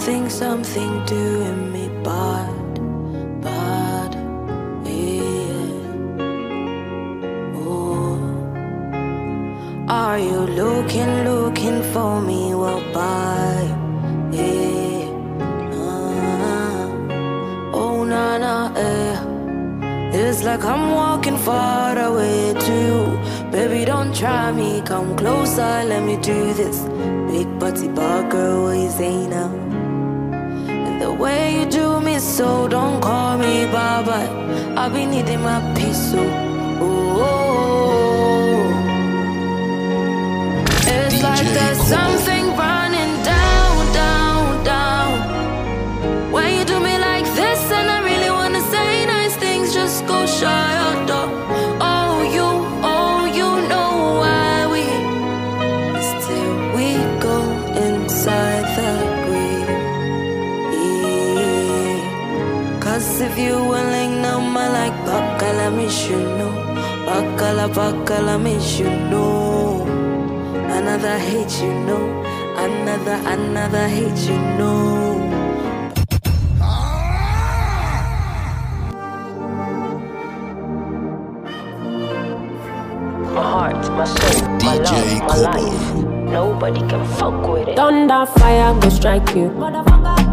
something, something doing are you looking, looking for me? Well, bye, yeah. Ah. Oh, na na, eh. It's like I'm walking far away too. Baby, don't try me, come closer, let me do this. Big butty bar girl, what you say now? And the way you do me so, don't call me Baba. I've been needing my peace, so. Oh, like DJ there's something running down, down, down. When you do me like this, and I really wanna say nice things, just go shut your door. Oh, you, oh, you know why we still we go inside the. Yeah. Cause if you willing, no man like Bakala, me should know. Bakala, Bakala, me know. Another hate, you know. Another, another hate, you know. My heart, my soul, my DJ love, my Kobo. life. Nobody can fuck with it. Thunder fire go strike you.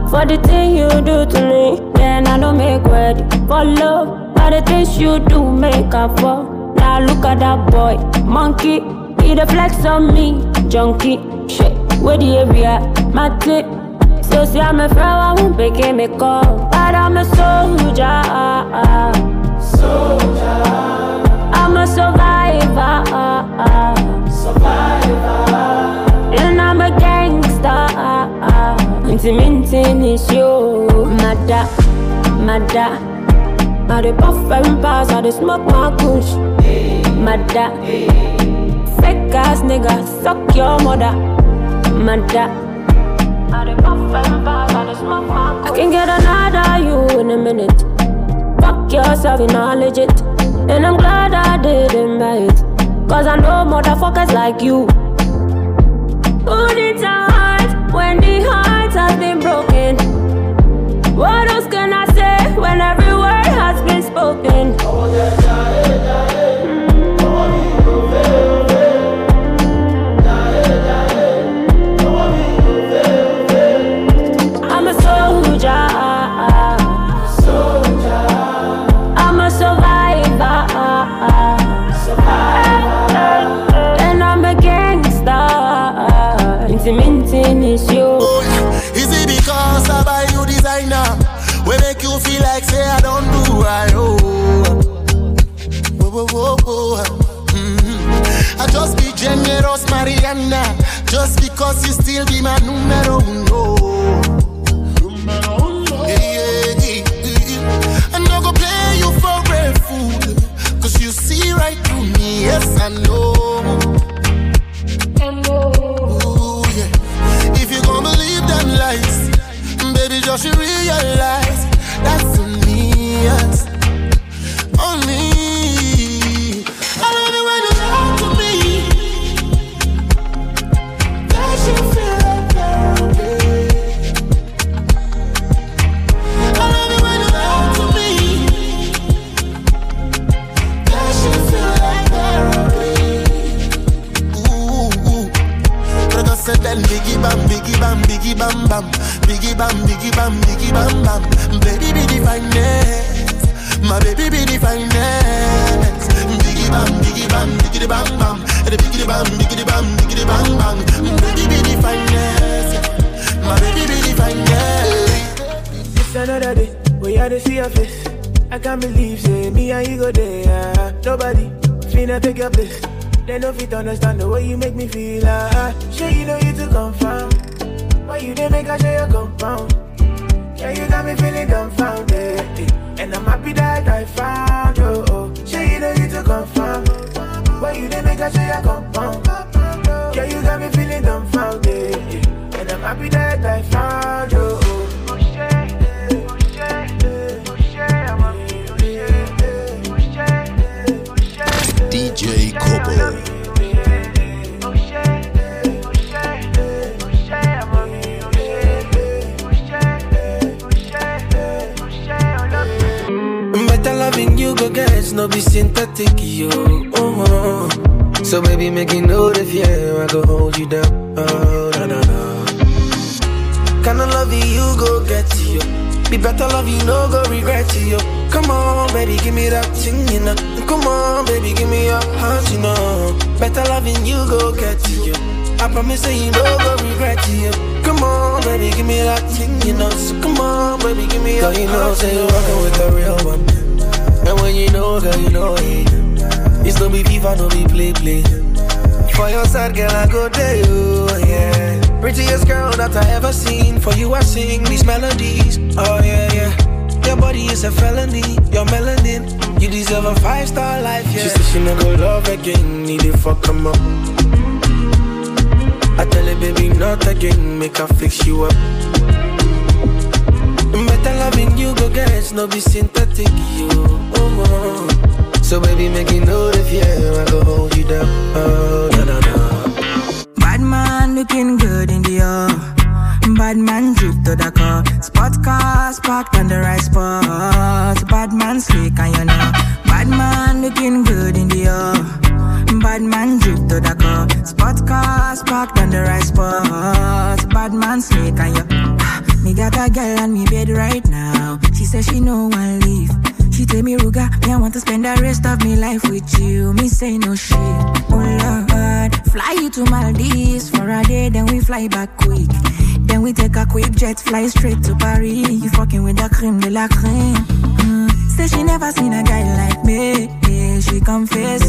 For the thing you do to me, then I don't make ready for love. For the things you do, make up for. Now look at that boy, monkey. He the flex on me, junkie. Shit, where the area, my tip. So see I'm a I won't make me call. But I'm a soldier. I'm a survivor. And I'm a gangster. Inti mintin is you. Mada, mada. I dey puff and pass, I dey smoke my kush. Mada. Fake ass nigga, suck your mother. Mada. I dey puff and pass, I dey smoke my kush. I can get another you in a minute. Fuck yourself, you're not legit. And I'm glad I didn't buy it. Cause I know motherfuckers like you. Who needs a heart when the heart has been broken? What else can I say when every word has been spoken? Mariana. Just because you still be my numero uno. Yeah, yeah, yeah, yeah. I'm not gonna play you for a fool. Cause you see right through me, yes, I know. Ooh, yeah. If you gon' believe them lies, baby, just you realize biggie bam bam, biggie bam, biggie bam, biggie bam bam. Baby be the finest, my baby be the finest. Biggie bam, biggie bam, biggie bam bam, the biggie bam, biggie bam, biggie bam bam. Baby be the finest, my baby be the finest. It's another day, we had to see your face. I can't believe, say, me and you go there. Nobody finna take your place. They no fit understand the way you make me feel. Ah, sure you know you to confirm way you did make I share your compound. Yeah, you got me feeling dumbfounded. Eh. And I'm happy that I found you. Oh, you don't need to confirm. Why you did make I share your compound? Yeah, you got me feeling dumbfounded. Eh. And I'm happy that I found you. Oh. DJ Kobo. Get, no be synthetic, yo. Oh, oh. So baby, make you know the fear, I go hold you down. Oh, na na na. Kinda love you, you go get yo. Be better love you, no go regret yo. Come on, baby, give me that thing, you know. Come on, baby, give me your heart, you know. Better loving you, go get yo. I promise that you no go regret yo. Come on, baby, give me that thing, you know. So come on, baby, give me your Girl, you know, say you're rockin' with the real one. And when you know, girl, you know it. It's no be FIFA, no be play play. For your side, girl, I go there, you, yeah. Prettiest girl that I ever seen. For you, I sing these melodies. Oh, yeah, yeah. Your body is a felony. Your melanin. You deserve a five star life, yeah. She said she never love again. Need it fuck come up. I tell her, baby, not again. Make her fix you up. Better loving you, go get no be synthetic, you. Oh, oh. So baby, make you know the fear, I go hold you down. Oh, na na na. Bad man looking good in the air. Bad man drip to the car. Spot cars parked on the right spot. Bad man slick and you know. Bad man looking good in the air. Bad man drip to the car. Spot cars parked on the right spot. Bad man slick and you. Me got a girl on me bed right now. She says she no one leave. She tell me, Ruga, me I want to spend the rest of me life with you. Me say no shit. Oh Lord, fly you to Maldives for a day, then we fly back quick. Then we take a quick jet, fly straight to Paris. You fucking with the cream de la creme. Mm. Say she never seen a guy like me. Yeah, she confess.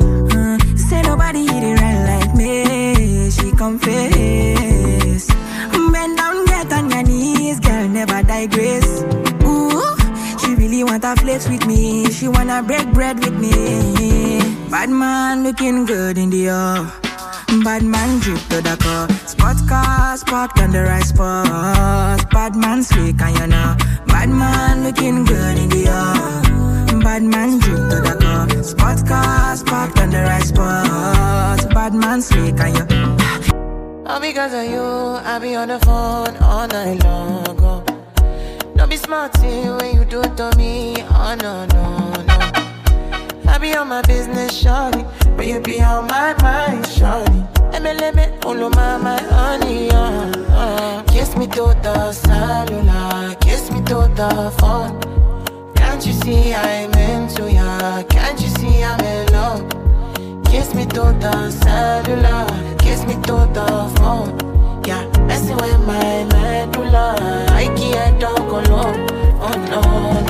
Mm. Say nobody hit it right like me. She confess. Never digress. Ooh, she really wanna flex with me. She wanna break bread with me. Bad man looking good in the air. Bad man drip to the car. Spot cars parked on the right spot. Bad man slick and you know. Bad man looking good in the air. Bad man drip to the car. Spot cars parked on the right spot. Bad man slick and you. All because of you, I be on the phone all night long. Oh. Be smart when you do it to me. Oh no, no, no. I be on my business, shawty. But you be on my mind, shawty. MLM, follow my, my honey, uh, uh. Kiss me to the cellular, kiss me to the phone. Can't you see I'm into ya? Can't you see I'm in love? Kiss me to the cellular, kiss me to the phone. Yeah, messing with my medulla. I can't alone. Oh no, oh,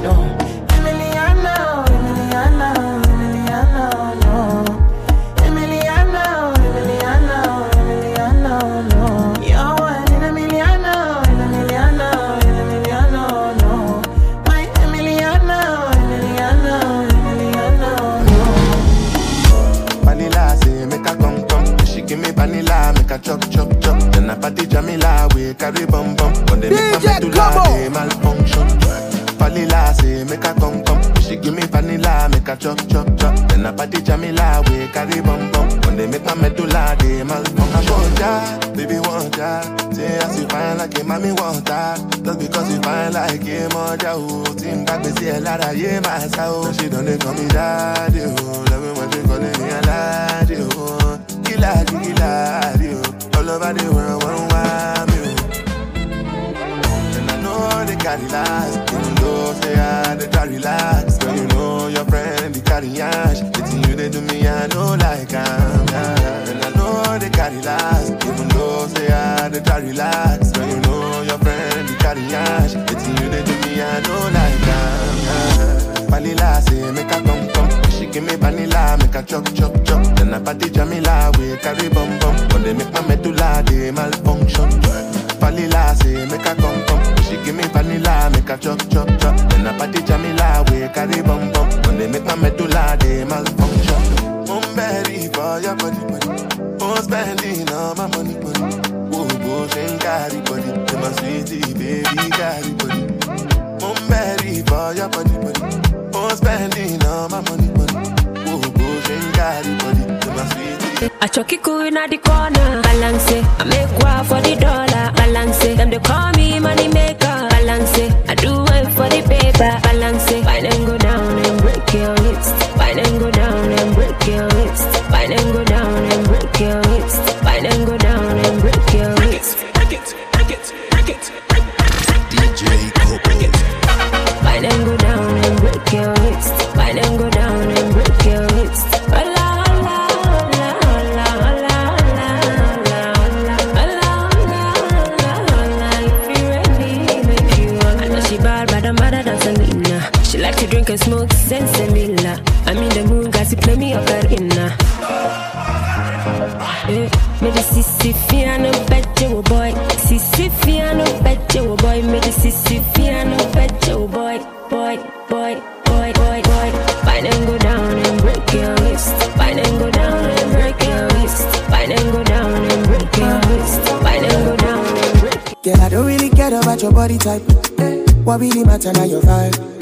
really matter now your vibe?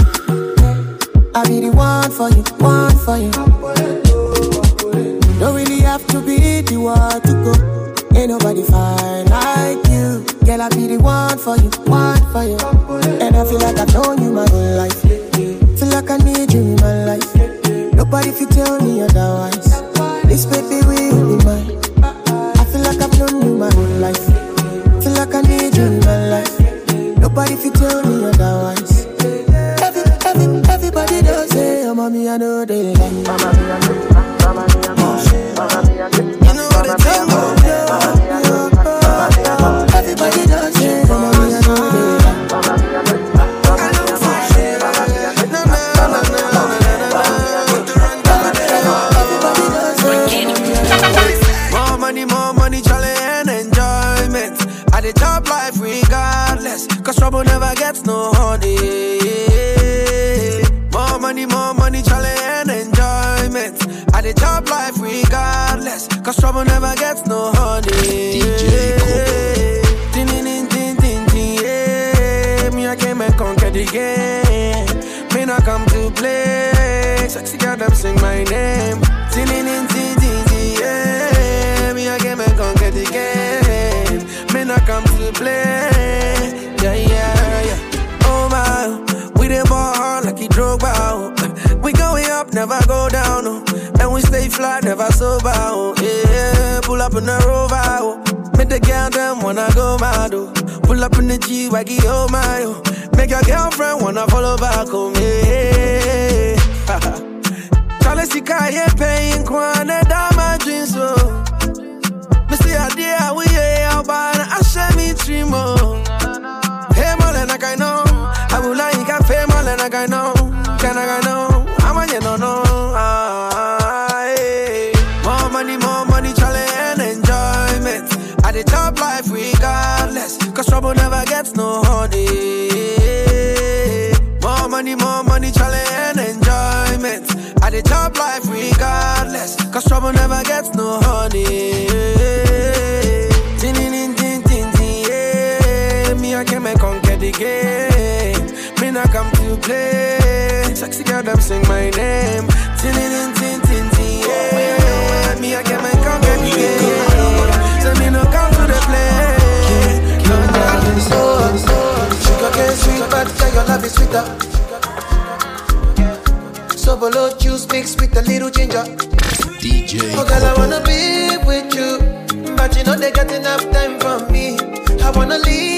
Conquer the game. Me, not come to play. Yeah, yeah, yeah. Oh, my. We the ball like he drove out. We going up, never go down. Oh. And we stay fly, never sober. Oh. Yeah, pull up in the rover. Oh. Make the girl them wanna go mad. Oh. Pull up in the G, waggy, oh my. Oh. Make your girlfriend wanna follow back home. Yeah. Charlie Sikaye paying kwana dama jeans. Oh. I. I I. More money, more money, challenge and enjoyment. At the top life regardless. Cause trouble never gets no honey. More money, more money, challenge and enjoyment. At the top life regardless. Cause trouble never gets no honey. Game. Me, not come to play. Sexy girl, them sing my name. Tin, tin, tin, tin, tin, yeah. Me, I came and conquer the game. So me, no come to the play. No, no, so, Sugar cane sweet, but your love is sweeter So below juice mixed with a little ginger DJ Oh girl, I wanna be with you But you know they got enough time for me I wanna live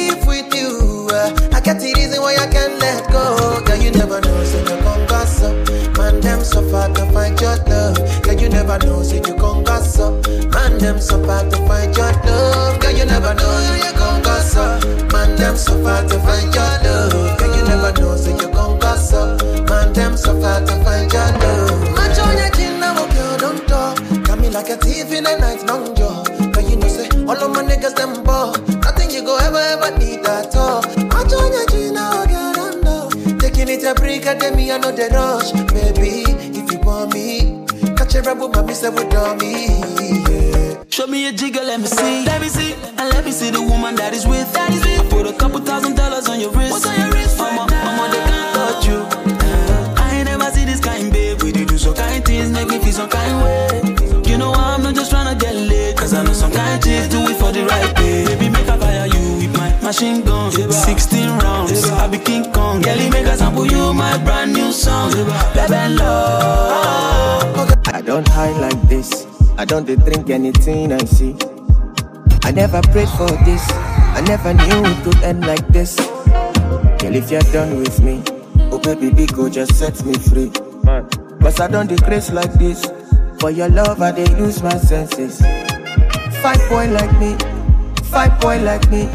I can't let go. Girl, you never know, so you come gas up Man, them so far to find your love. Girl, you never know, so you come gas up Man, them so far to find your love. Girl, you never know, you come gas up Man, them so far to find your love. Girl, you never know, it a and then me, I know the rush Baby, if you want me Catch a rebel, mommy, say, with me yeah. Show me a jigger, let me see. Let me see. And let me see the woman that is with. That is with. I put a couple thousand dollars on your wrist. What's on your wrist? Mama, mama, they can't touch you. Uh, I ain't never see this kind, babe. We did do some kind things, make me feel some kind way. You know I'm not just tryna get laid. Cause I know some kind chicks do it for the right pay. Baby, make I fire you with my machine gun. 16 rounds. I be King Kong. Girl, make a sample you my brand new song. Baby, love. high like this. I don't dey drink anything I see. I never prayed for this. I never knew it could end like this. Girl, if you're done with me, oh baby, big go just set me free. Cause I don't decrease like this. For your love, I dey lose my senses. Five boy like me, five boy like me.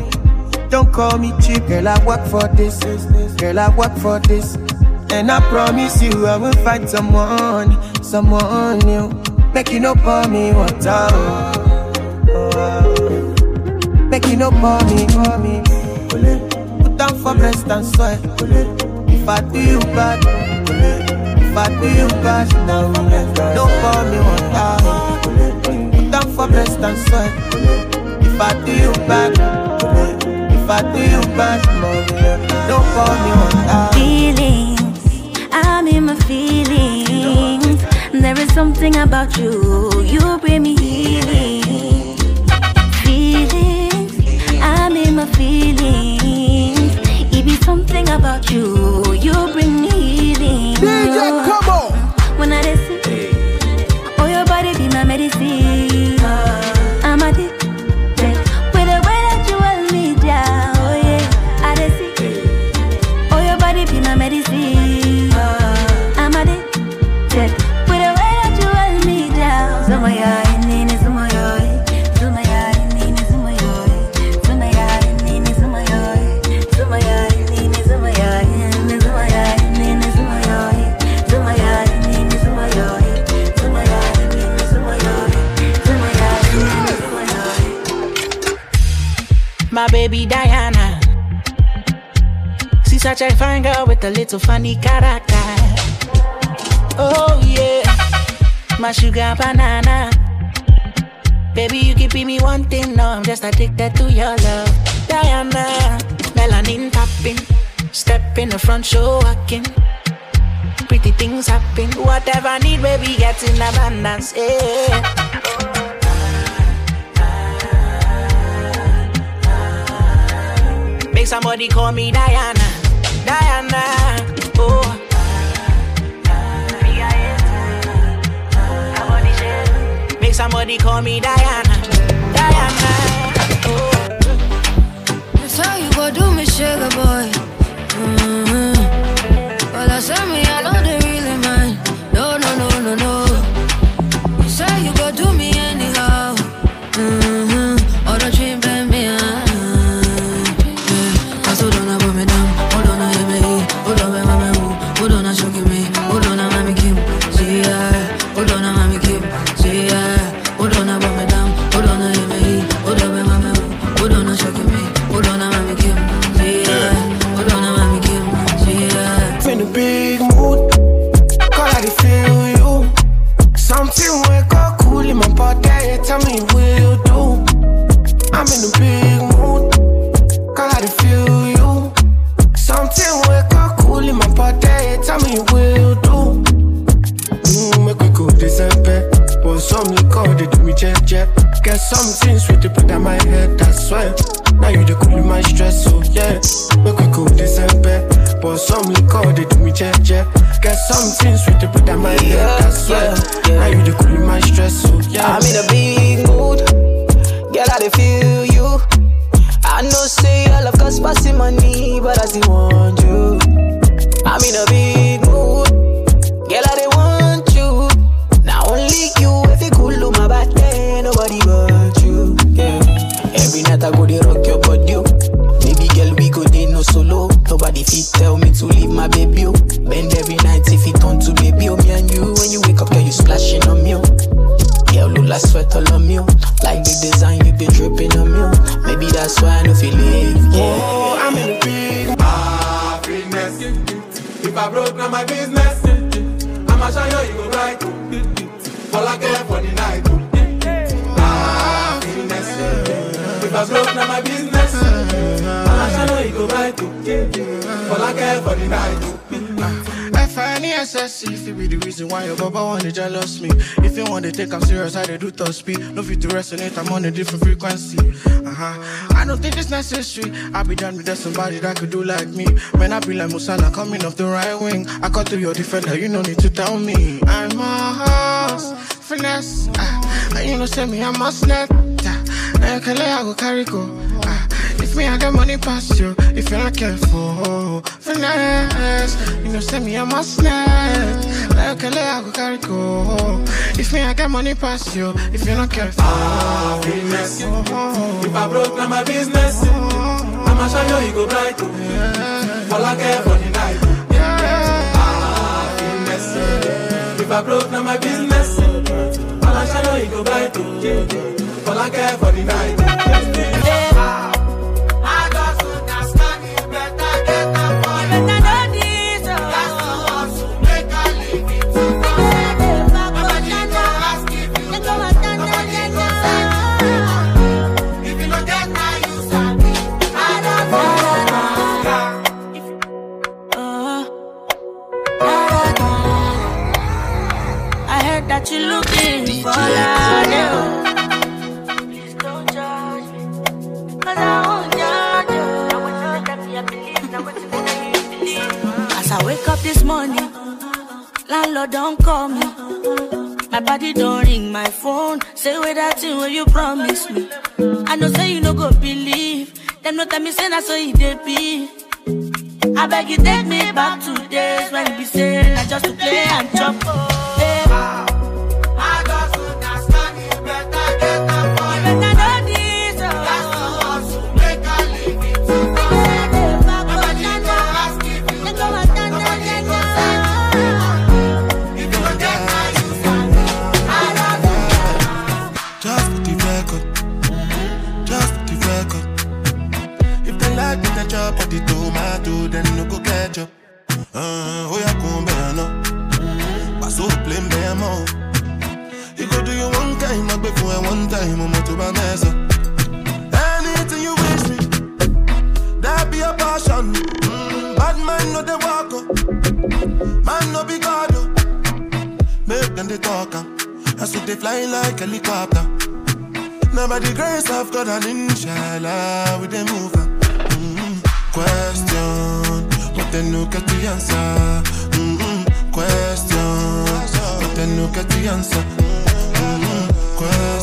Don't call me cheap, girl. I work for this, girl. I work for this, and I promise you, I will find someone, someone new. Make you no pour me water, oh, oh. make you no pour me, pour me. Put down for breast and sweat. If I do you bad, if I do you bad, no pour me water. Ole. Oh. Put down for breast and sweat. If I do you bad, ole. if I do you bad, no pour me water. Feelings, I'm in my feelings. There is something about you, you bring me healing. Feelings, I'm in my feelings. It be something about you, you bring me healing. DJ, come on. When I a little funny character. Oh yeah, my sugar banana. Baby, you keeping me one thing, No, I'm just addicted to your love. Diana, melanin popping. Step in the front, show walking. Pretty things happen. Whatever I need, baby, get in abundance. Yeah. Make somebody call me Diana. Somebody call me Diana. Something sweet to put on my head. That's why. Now you the cool my stress, so yeah. Make we go December. But some liquor they do me jet jet. Get something sweet to put on my head. That's why. Now you the cool my stress, so yeah. I'm in a I'm on a different frequency Uh-huh I don't think it's necessary I'll be done with that somebody that could do like me When I be like Mo Salah coming off the right wing I cut through your defender, you no need to tell me I'm a horse finesse. And you know, say me, I must net. Ah, now you can lay, I go carry go. Ah, if me, I get money past you. If you're not careful, finesse. You know, say me, I must net. Now you I go carry go. If me, I get money past you. If you're not careful, Ah, finesse. If I broke, now my business. I'ma show you, you go bright. oh. All I care for the night. Ah, finesse. If I broke, now my business. I'ma show you, you go bright. oh. All I care for the night. I that you're looking for love. Please don't judge me, 'cause I won't judge you. Now what you let me, I believe. Now let me believe. As I wake up this morning, landlord don't call me. My body don't ring my phone. Say where that thing where you promise me. I know say you no go believe. Them no tell me say that's so it dey be. I beg you take me back to days when we be say I just to play and chop. You one time, I'm to my mess up. Anything you wish me, that be a passion. Mm, bad man no they walk up. Man no be God. oh. Make them they talk. am. That's what they fly like helicopter. Now by the grace of God and inshallah we they move on. Mm-hmm. Question, but then no get the answer. Mm-hmm. Question, but then no get the answer. Mm-hmm. Question,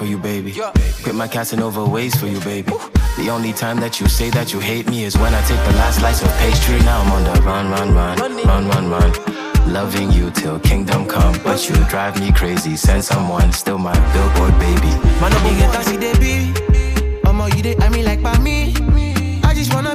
for you, baby. Quit my Casanova ways for you, baby. The only time that you say that you hate me is when I take the last slice of pastry. Now I'm on the run, run, run, run, run, run. Loving you till kingdom come, but you drive me crazy. Send someone, still my billboard baby. Man, get taxi, they be. Omo, you dey I mean like by me. I just wanna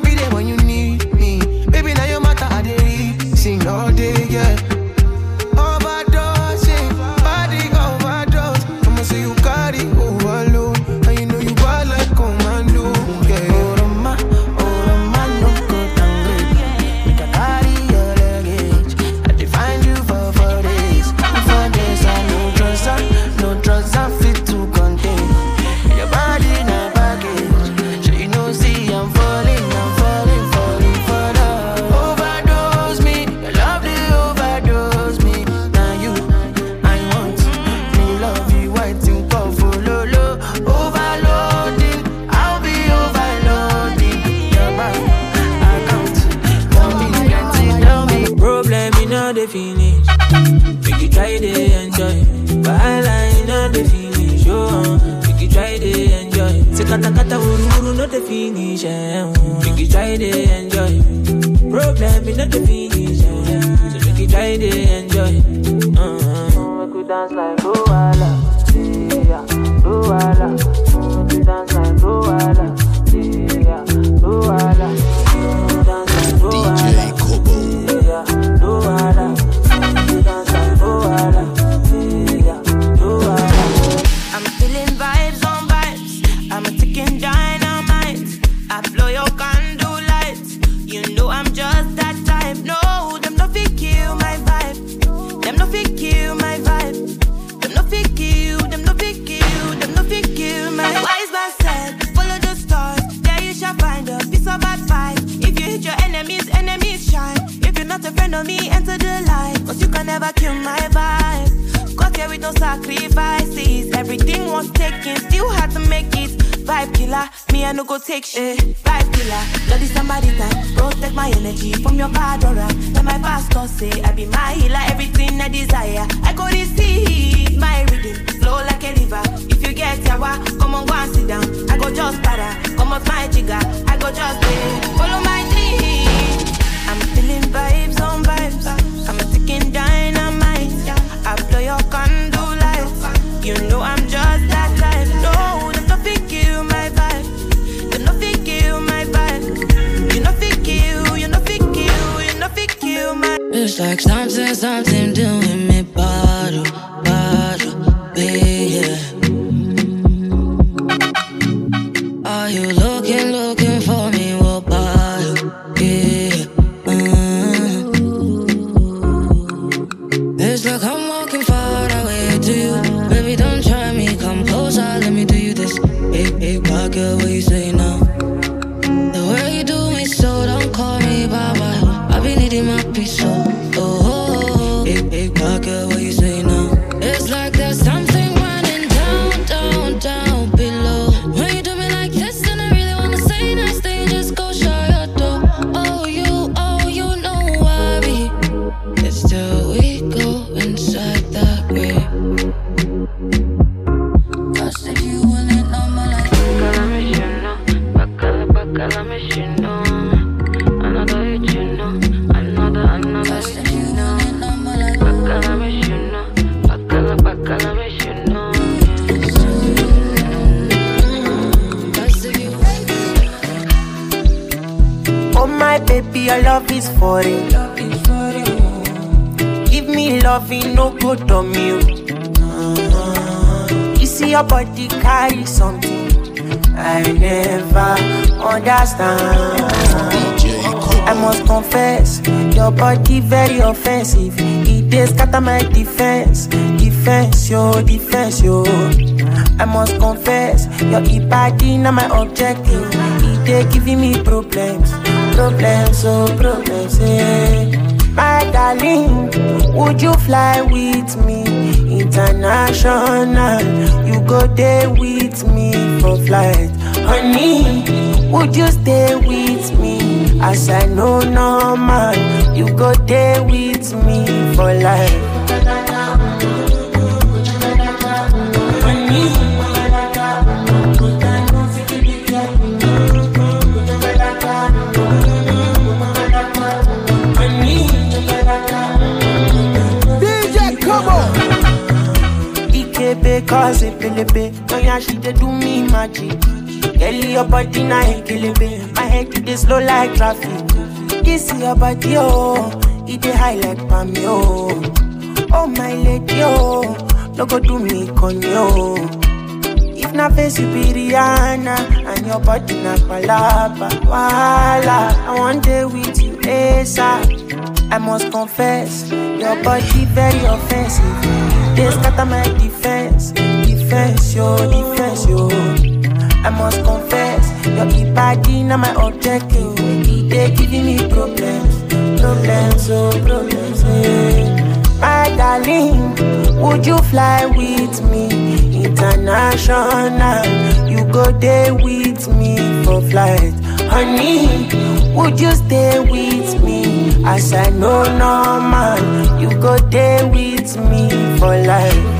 it. Oh. Give me loving, no good on oh. you. You see your body carry something I never understand. I must confess, your body very offensive. It is scatter my defense, defense, yo, defense, yo. I must confess, your body na my objective. It dey giving me problems, problems, oh problems, eh. My darling, would you fly with me international? You go there with me for flight, honey. Would you stay with me as I know normal? You go there with me for life. Cause pelebe Oh yeah, she dey do me magic. Girl, your body na ekelebe My head it dey slow like traffic. This your body, oh. It dey high like palm, oh. Oh my lady, oh. No go do me conyo oh. If na face you be Rihanna And your body na palapa Wala I want day with you eh, ASAP I must confess Your body very offensive They scatter my defense Defense, yo, defense, yo. I must confess Your body na my objective. It dey giving me problems Problems, oh, problems, My darling Would you fly with me International? You go there with me for flight Honey, would you stay with me? As I know normal? You go there with me for life.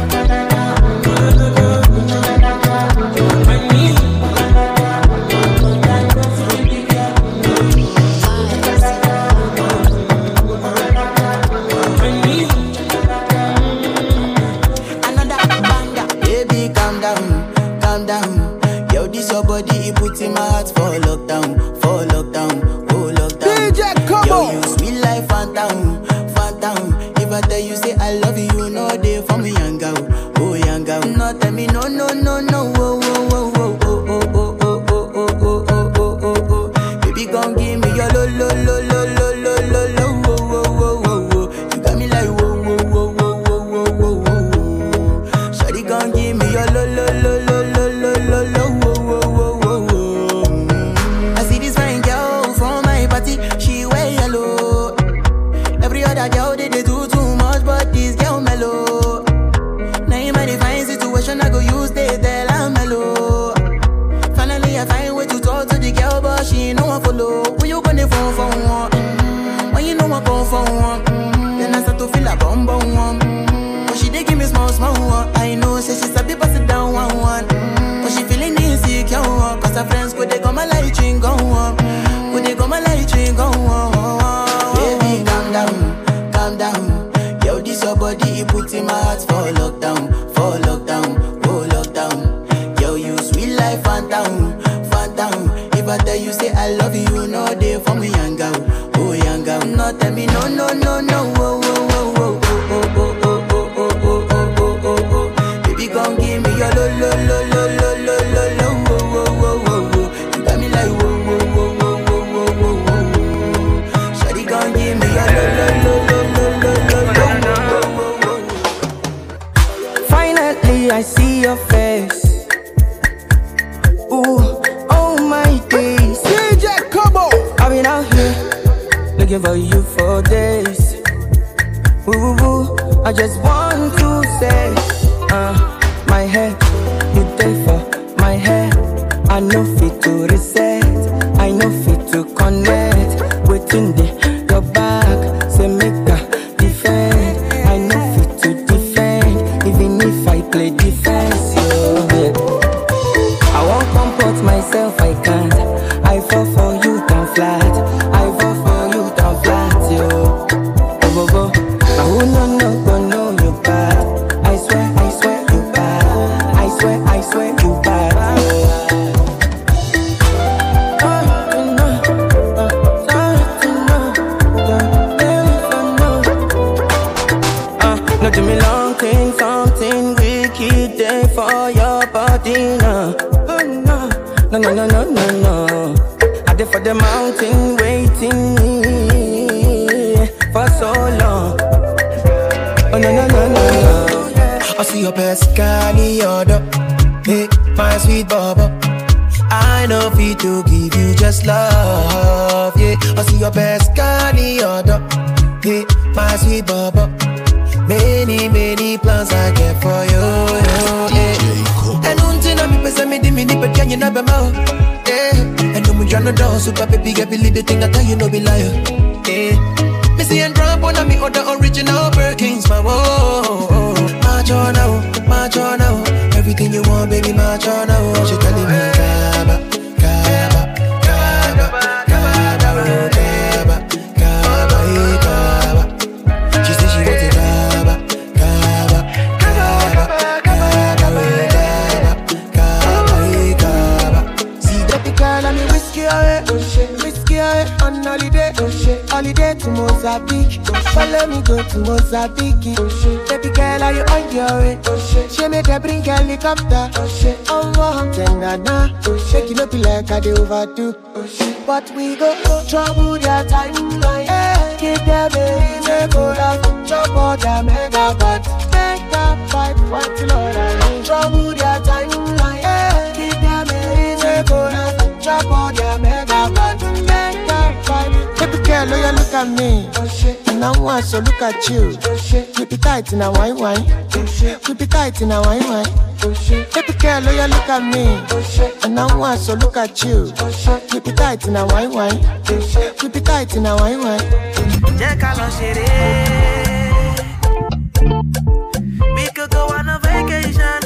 Holiday, holiday to Mozambique. Follow me go to Mozambique. Baby girl, are you on your way? She made her bring helicopter. Oh, oh, oh. wow, then na na. Shake it up like I do overdo. But we go trouble their timeline. Hey, give them a reason go down. Chop all their megabytes. Fight, what you know that I mean. Trouble their timeline. Hey, give them a reason go down. Chop all their You look at me. And I want so look at you. Keep it tight in a wine wine. Keep it tight in a wine wine. Baby girl, you look at me. And I want so look at you. Keep it tight in a wine wine. Keep it tight in a wine wine. Jẹ́ ká lọ. We could go on a vacation,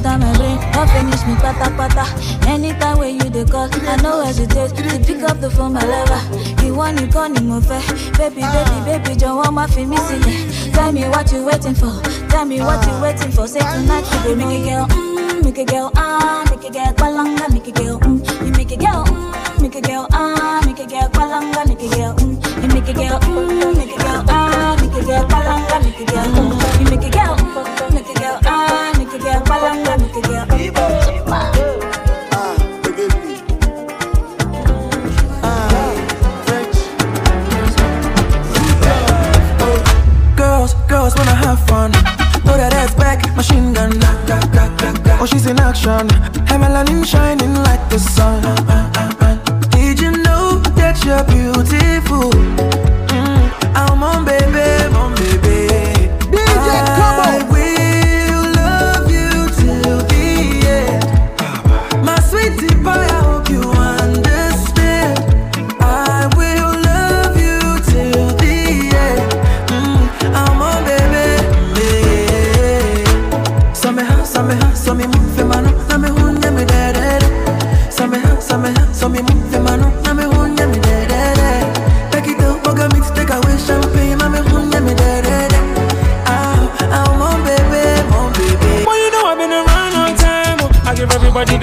scatter my brain, don't finish me pata pata. Anytime when you dey call, I no hesitate to pick up the phone, my lover. You want you call me more fair, baby, baby, baby, want my feel me see Tell me what you waiting for, tell me what you waiting for. Say tonight you make a girl, mm, make a girl, ah, make a girl, palanga, make a girl, mm, you make a girl, mm, make a girl, ah, make a girl, palanga, make a girl, mm, you make a girl, mm, make a girl, ah, make a girl, palanga, make a girl, mm, you make a girl, just wanna have fun. Throw that ass back, machine gun. Oh, she's in action. Her melanin shining like the sun. Did you know that you're beautiful? Mm, I'm on, baby.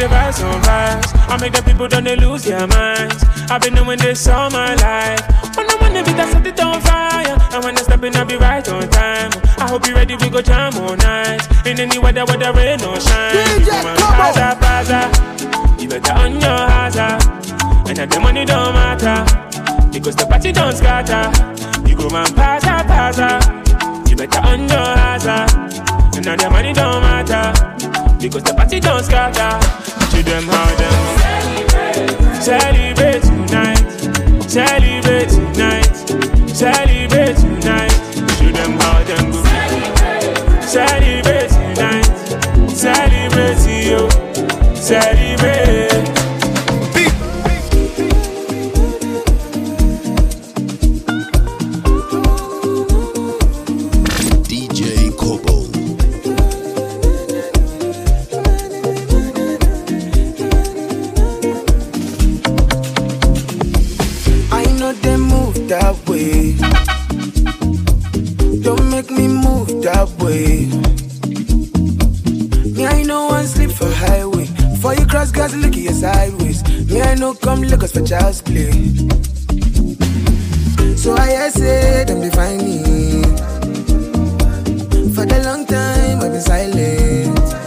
they rise on rise. I make the people don't they lose their minds. I've been doing this all my life. When I'm on the beat, I set it on fire. And when I step in, I'll be right on time. I hope you're ready, we go jam all night. In any weather, whether rain or shine. DJ, you come on. Plaza, plaza. You better on your hazard. And that the money don't matter. Because the party don't scatter. You go man, pasa, pasa. You better on your hazard. And now the money don't matter. Because the party don't scatter. To them, how them. Celebrate tonight. Celebrate tonight. Celebrate tonight. To them, how them go. Celebrate tonight. Celebrate you. Celebrate. Come Lagos for child's play. So I hear say them be find me. For the long time I've been silent.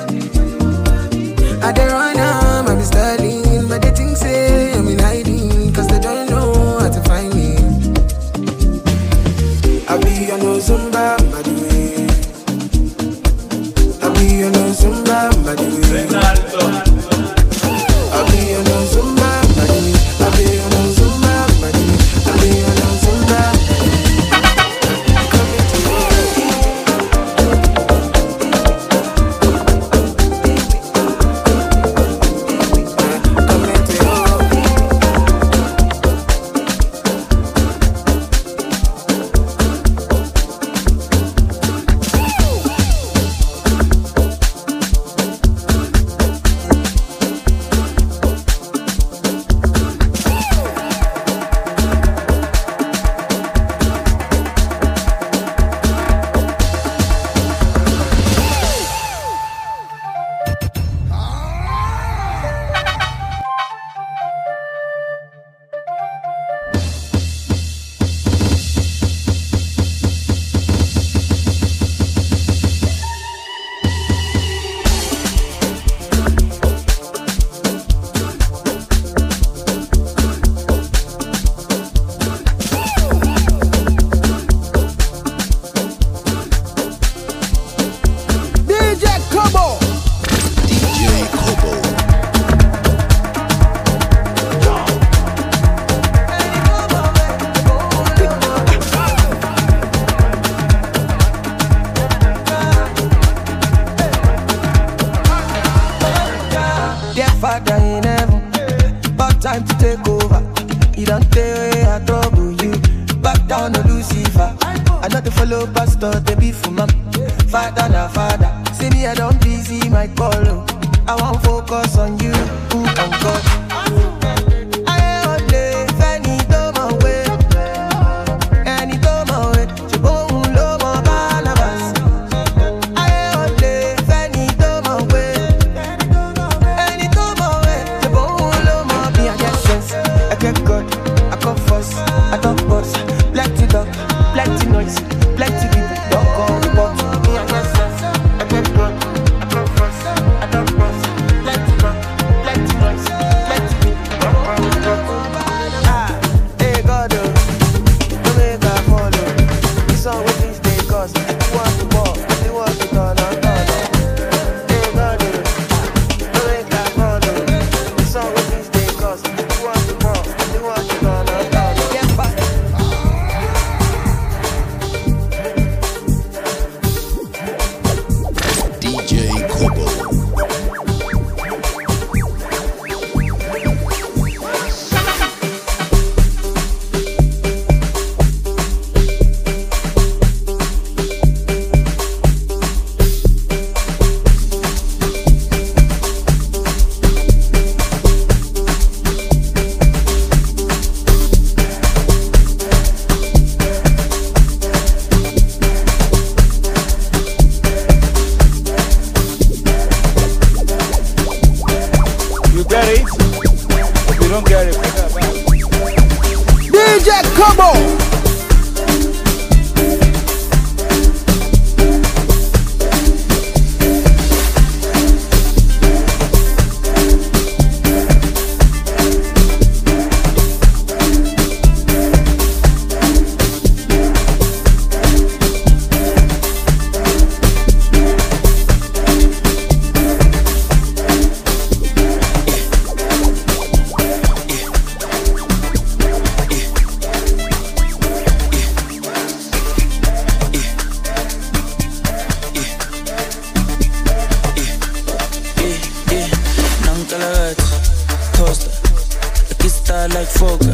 my call. I won't focus on you. Oh, mm, I'm God. like focus.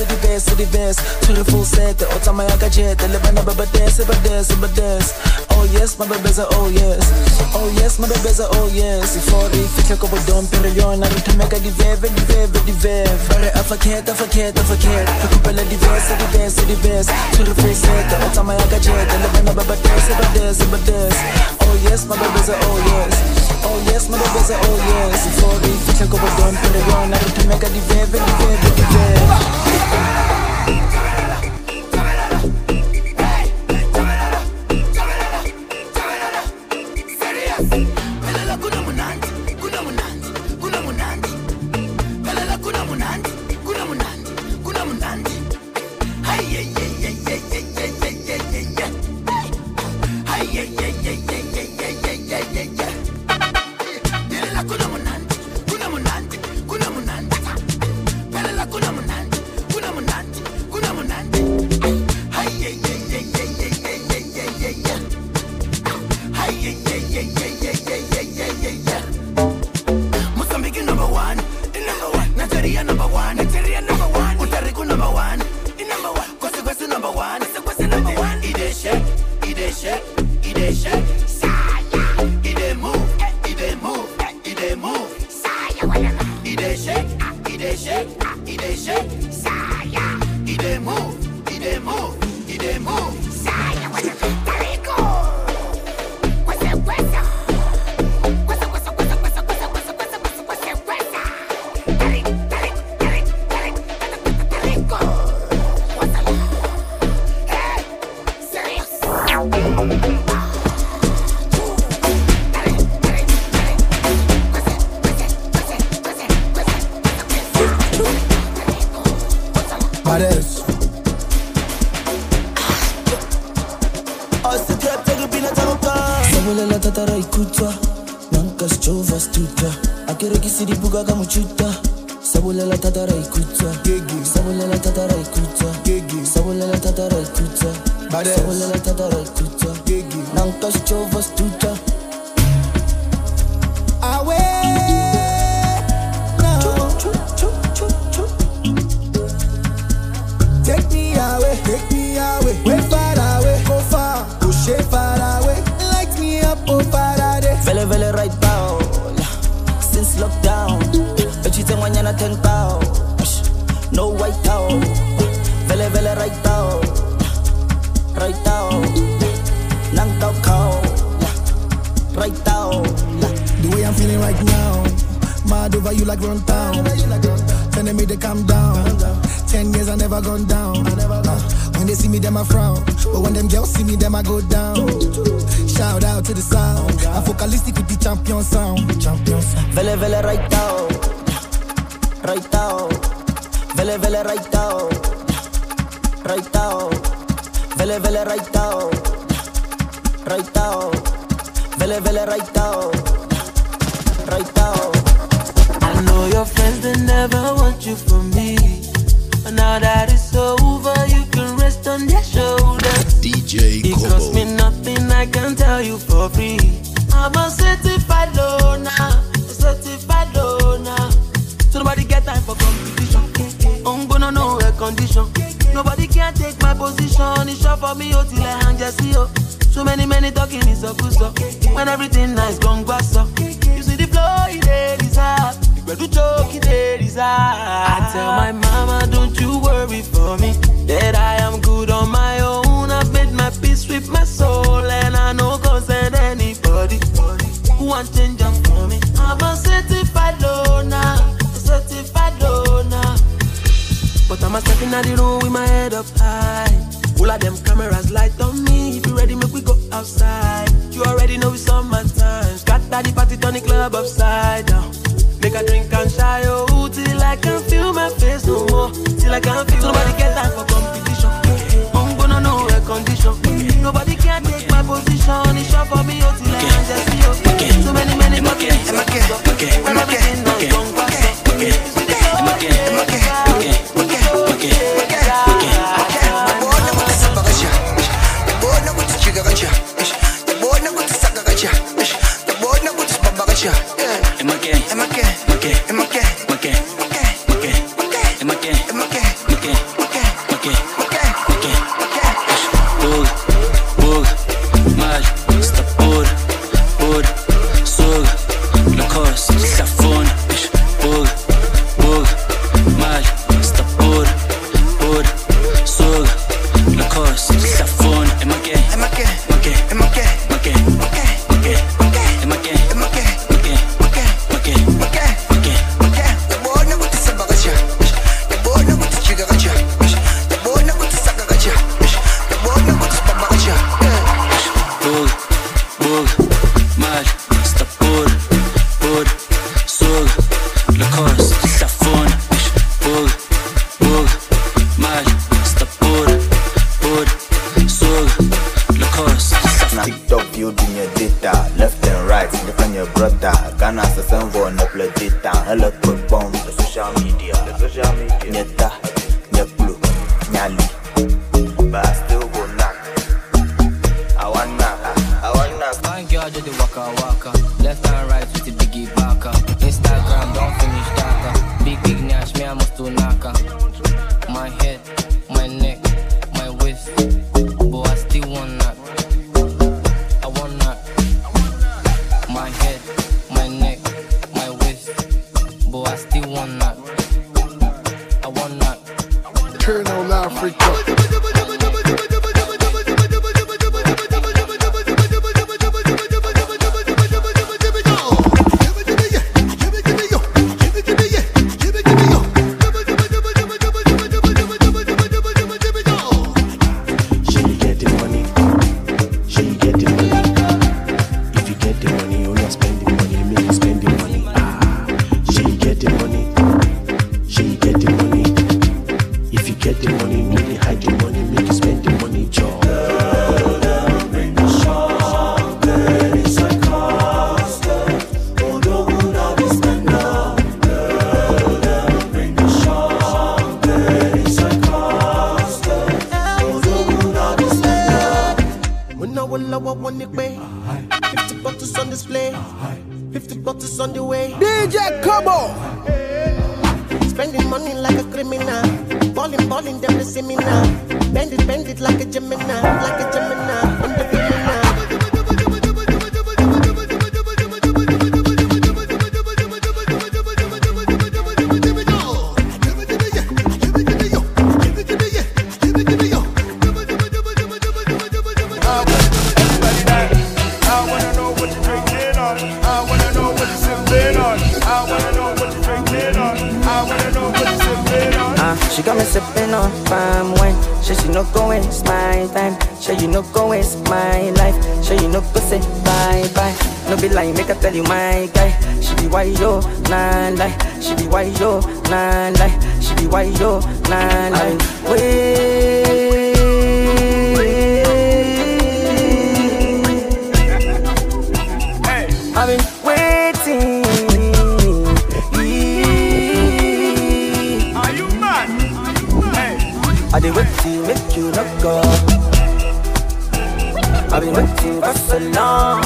Kopela diverse, diverse, diverse Tshwere full set, o tsamaya ka jet. Le bana ba ba dance, ba dance, ba dance. Oh yes, my bebeza, oh yes. Oh yes, my bebeza, oh yes. Before re fitlhe ko bodompere yona Re thomeka diveve, diveve, diveve Bare a verkeerd, a verkeerd, a verkeerd Re kopela diverse, diverse, diverse Tshwere full set, o tsamaya ka jet. Le bana ba ba dance, ba dance, ba dance. Oh yes, my bebeza, oh yes. Oh yes, my bebeza, oh yes. Before re fitlhe ko bodompere yona Re thomeka diveve, diveve, diveve Mozambique città. Să bulele tatăra-i cuță see me, them I go down. Shout out to the sound. I'm focalistic with the champion sound. Champion sound. vele vele right down right down vele vele right down right down vele vele right down right down vele vele right down right down I know your friends they never want you for me. Now that it's over, you can rest on their shoulders. DJ It costs me nothing, I can tell you for free. I'm a certified loner, a certified loner. So nobody get time for competition. I'm gonna know air condition. Nobody can take my position. It's short for me, oh, till I hang just see, oh. So many, many talking is a good so. When everything nice, gone so. You see the flow, it is hard. Where do joking they? I tell my mama, don't you worry for me. That I am good on my own. I've made my peace with my soul, and I no concern anybody. Who want change them for me? I'm a certified loner, a certified loner. But I'm a stepping out the room with my head up high. All of them cameras light on me. If you ready, make we go outside. You already know it's summertime. Scatter the party, turn the club upside down. A drink and shy, oh, till I can feel my face no more. Till I can feel nobody get time for competition. Mm-hmm. I'm gonna know air condition. Mm-hmm. Nobody can take my position. It's short for me, on display. 50 bottles on the way. DJ Kobo. Spending money like a criminal. Balling, balling, them the me. Bend it, bend it like a Gemini. Like a Gemini. Sure you no go waste my life. Sure you no go say bye bye. No be lying, make I tell you my guy. She be why yo, nah lie. She be why yo, nah lie. She be why yo, nah lie. Wait. I've been waiting. Are you mad? Are you mad? Hey. I did wait to make you not go. I've been waiting for so long.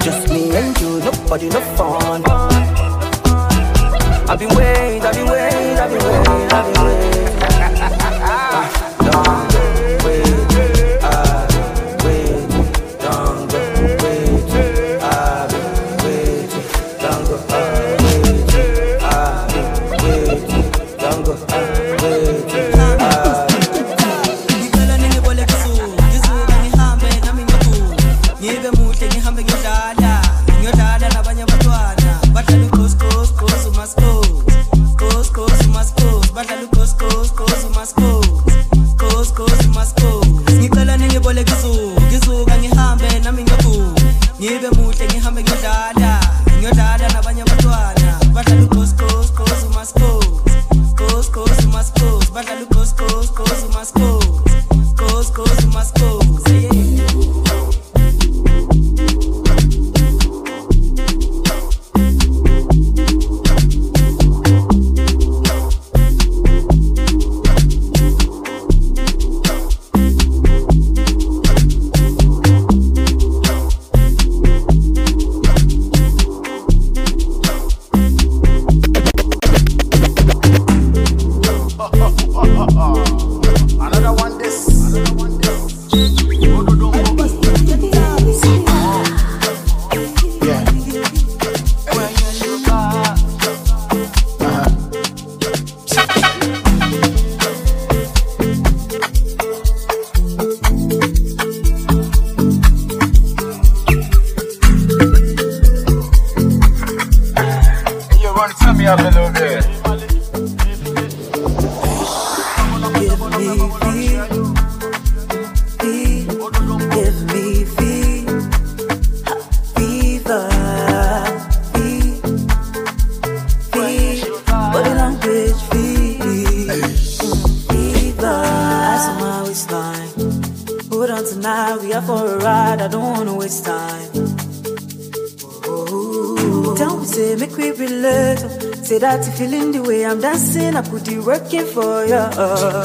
Just me and you, nobody no fun. I've been waiting, I've been waiting, I've been waiting, looking for you.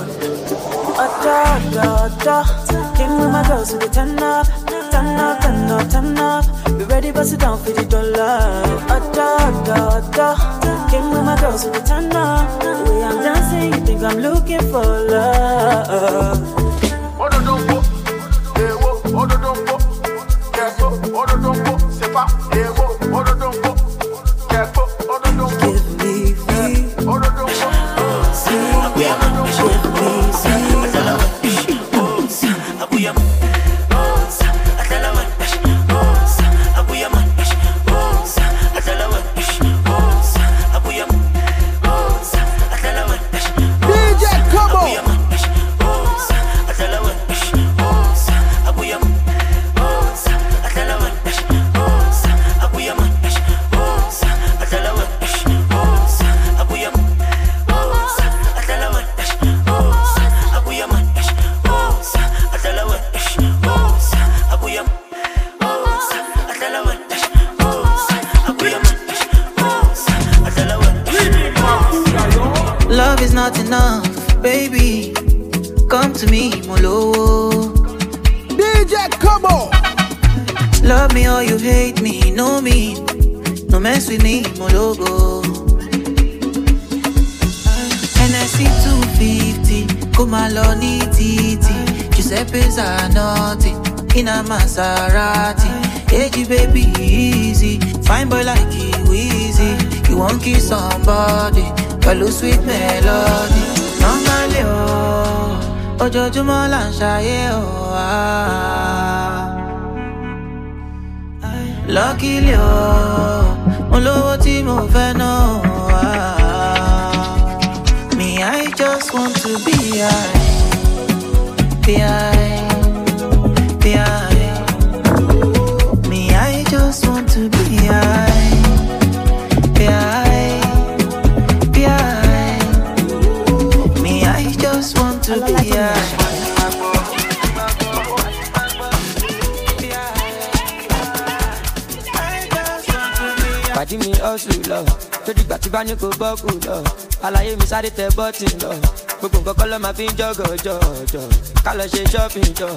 sáré tẹ bọ́tì lọ. Gbogbo nǹkan kọ́ ló máa fi ń jọ́gọ̀ jọ̀jọ̀. Ká lọ ṣe shopping jọ.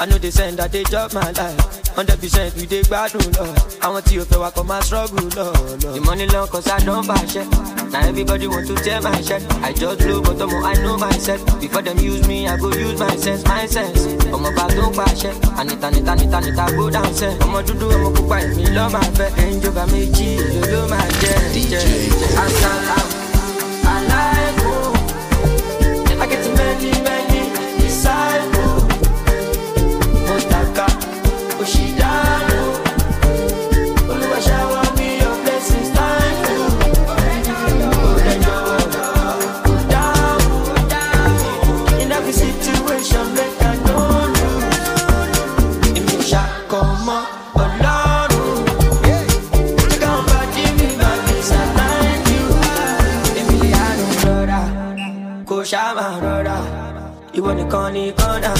I no dey send i dey chop my life. Hundred percent we dey gbádùn lọ. Àwọn tí o fẹ́ wa kọ́ máa struggle lọ lọ. ìmọ̀ni lọ kọ́ sá nọ́mbà ṣẹ́ na everybody want to tell my ṣẹ́ i just blow but ọmọ i know myself before dem use me i go use my sense my sense. Ọmọ bá tó pa ṣẹ́ ànita nita nita nita go down sẹ́ ọmọ dúdú ọmọ pupa èmi lọ́ọ́ máa fẹ́. Ẹ̀ńjọba méjì èlò ló máa jẹ́. Jẹ́ àṣà àbọ̀. ìwọ nìkan ni kọ́ńdà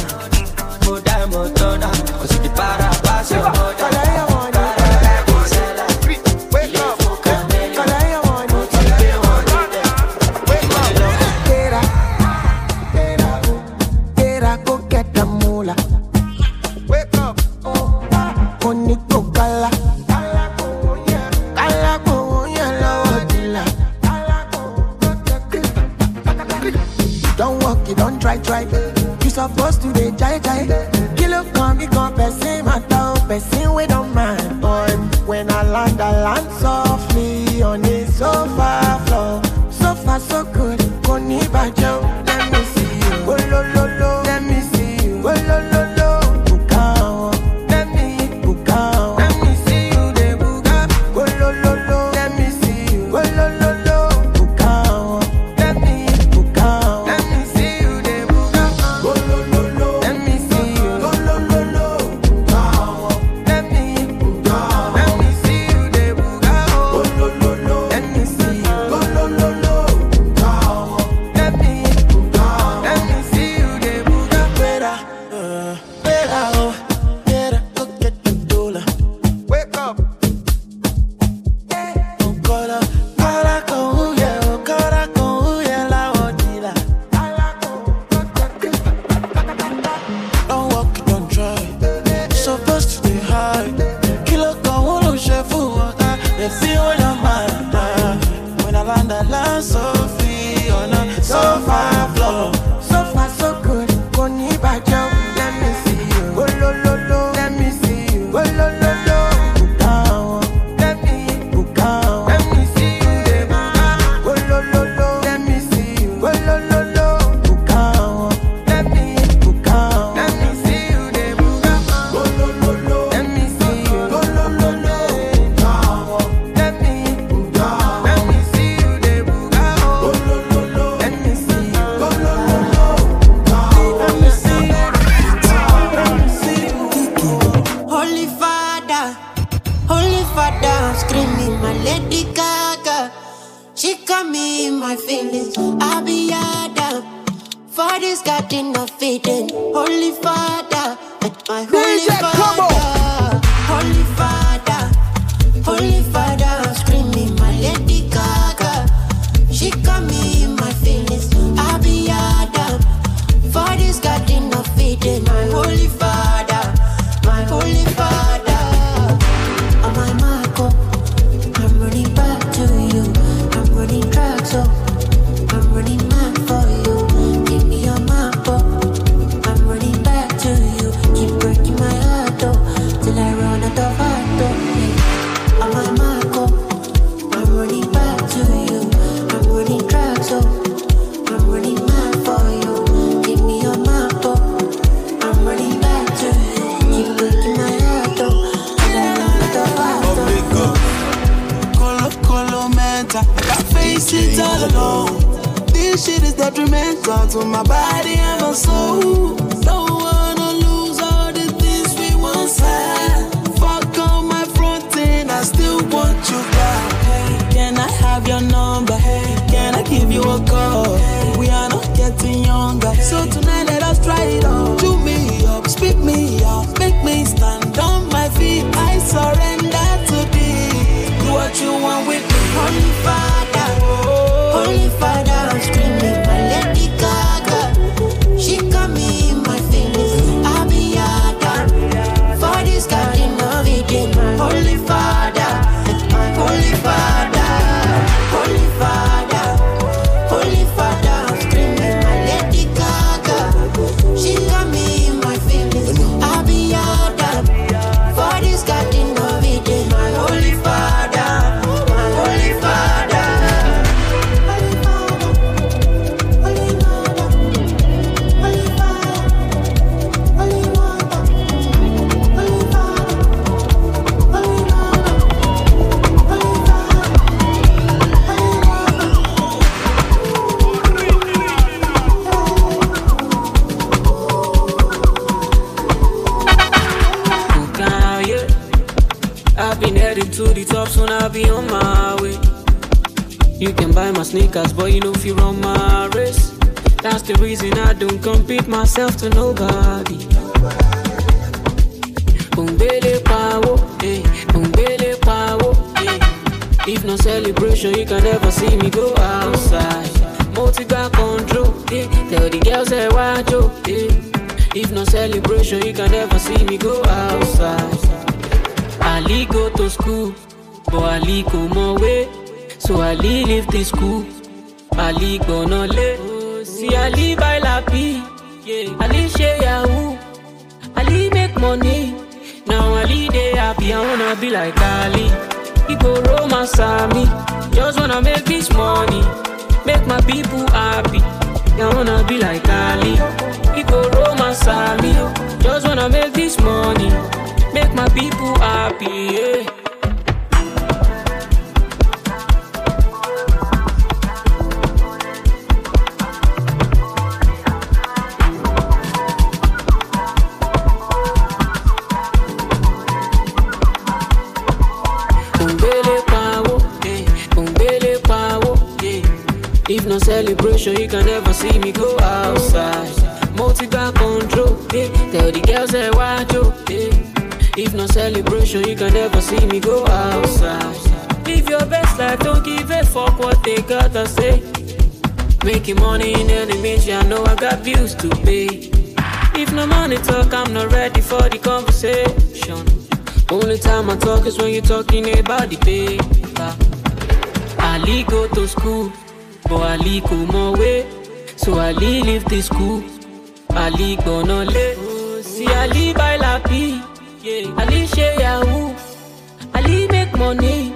mo dá ìmọ̀ tọ́dà kò sì ti para wá sí ọmọdé. Myself to nobody. Bombele power, eh, bombele power, eh. If no celebration, you can never see me go outside. Multi control, eh. Tell the girls say watch out, eh. If no celebration, you can never see me go outside. Ali go to school, but Ali go more way. So Ali leave the school. Ali gonna lay. Be like Ali. He go romance me. Just wanna make this money. Make my people happy. Yeah. Eh, no celebration, you can never see me celebration, you can never see me go outside. Live your best life, don't give a fuck what they gotta say. Making money in any means, I know I got bills to pay. If no money talk, I'm not ready for the conversation. Only time I talk is when you're talking about the paper. Ali go to school, but Ali go more way. So Ali leave the school. Ali gonna lay. See Ali buy lappy, yeah. Ali share yahoo. Ali make money.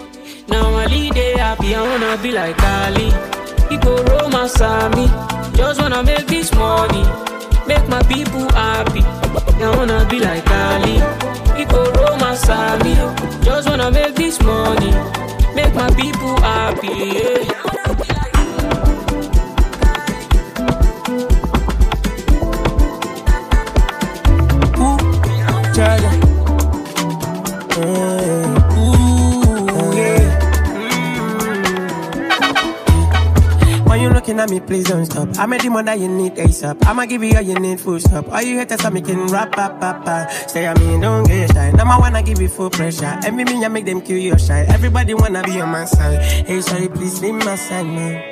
Now Ali they happy. I wanna be like Ali. He go romance me. Just wanna make this money. Make my people happy. I wanna be like Ali. He go romance me. Just wanna make this money. Make my people happy. Yeah. Looking at me, please don't stop. I'm a demon that you need ASAP. I'ma give you all you need full stop. All you haters are making rap, rap, rap, rap. Say I mean, don't get shy. Now I wanna give you full pressure. Every me, I make them kill your shy. Everybody wanna be on my side. Hey, sorry, please leave my side, man.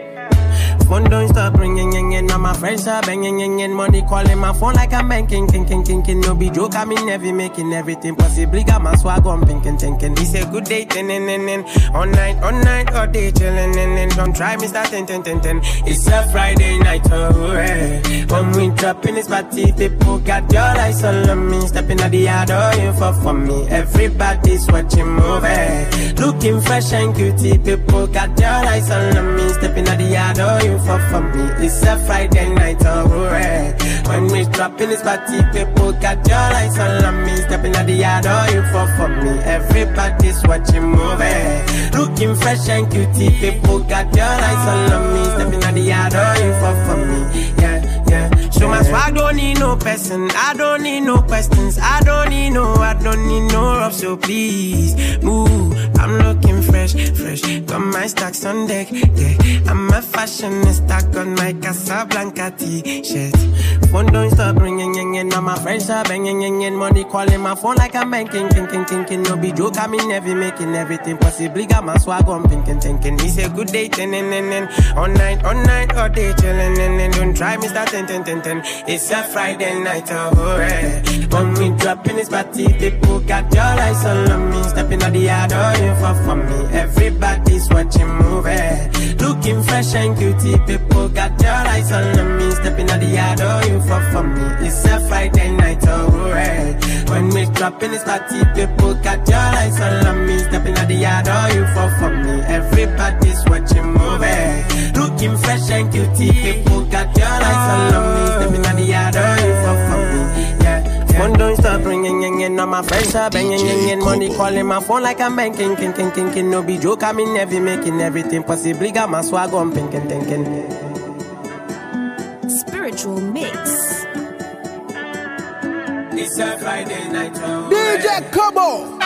Phone don't stop ringing, ring, ring. Now my friends are banging, ring, ring. Money calling my phone like I'm banking, king, king, king, king. No be joke, I'm in heavy, making everything possibly. Got my swag on, pinking, thinking. It's a good day, ten, ten, ten, ten. All night, all night, all day, chilling, and then don't try me, start ten, ten, ten, ten. It's a Friday night, oh, hey. When we drop in this party, people got your eyes on me. Stepping at the yard, oh, you for for me. Everybody's watching movie. Eh. Looking fresh and cutie, people got your eyes on me. Stepping at the yard, oh, you for for me. It's a Friday night, oh, hey. When we drop in this party, people got your eyes on me. Stepping at the yard, oh, you for for me. Everybody's watching movie. Looking fresh and cutie, people got your eyes on me. Stepping at the yard, oh, you for for me. Yeah. So my swag don't need no person. I don't need no questions. I don't need no, I don't need no rough. So please move. I'm looking fresh, fresh. Got my stacks on deck. Yeah, I'm a fashionista. Got my Casablanca t-shirt. Phone don't stop ringing, ringing. Now my friends are banging, ringing. Money calling my phone like I'm banking, thinking, thinking. No be joke. I'm in heavy, making everything possibly. Got my swag on, thinking, thinking. It's a good day, ten, ten, ten, ten. All night, all night, all day, chilling, and don't try me, start ten, ten, ten, ten. It's a Friday night, oh, hey. When we drop in this party, people got your eyes on me. Stepping out the yard, oh, you for for me. Everybody's watching movie. Eh. Looking fresh and cutie, people got your eyes on me. Stepping out the yard, oh, you for for me. It's a Friday night, oh, hey. When we drop in this party, people got your eyes on me. Stepping out the yard, oh, you for for me. Everybody's watching movie. Looking fresh and cutie, people got your eyes on me. Stepping out the yard, oh, you for for me. Yeah. Phone don't stop ringing, ringing. Now my friends are banging, ringing. Money calling my phone like I'm banking, king, king, king, king. No be joke, I'm in heavy, making everything possibly. Got my swag on, pinking, thinking. Spiritual mix. It's a Friday night, oh, DJ Kobo.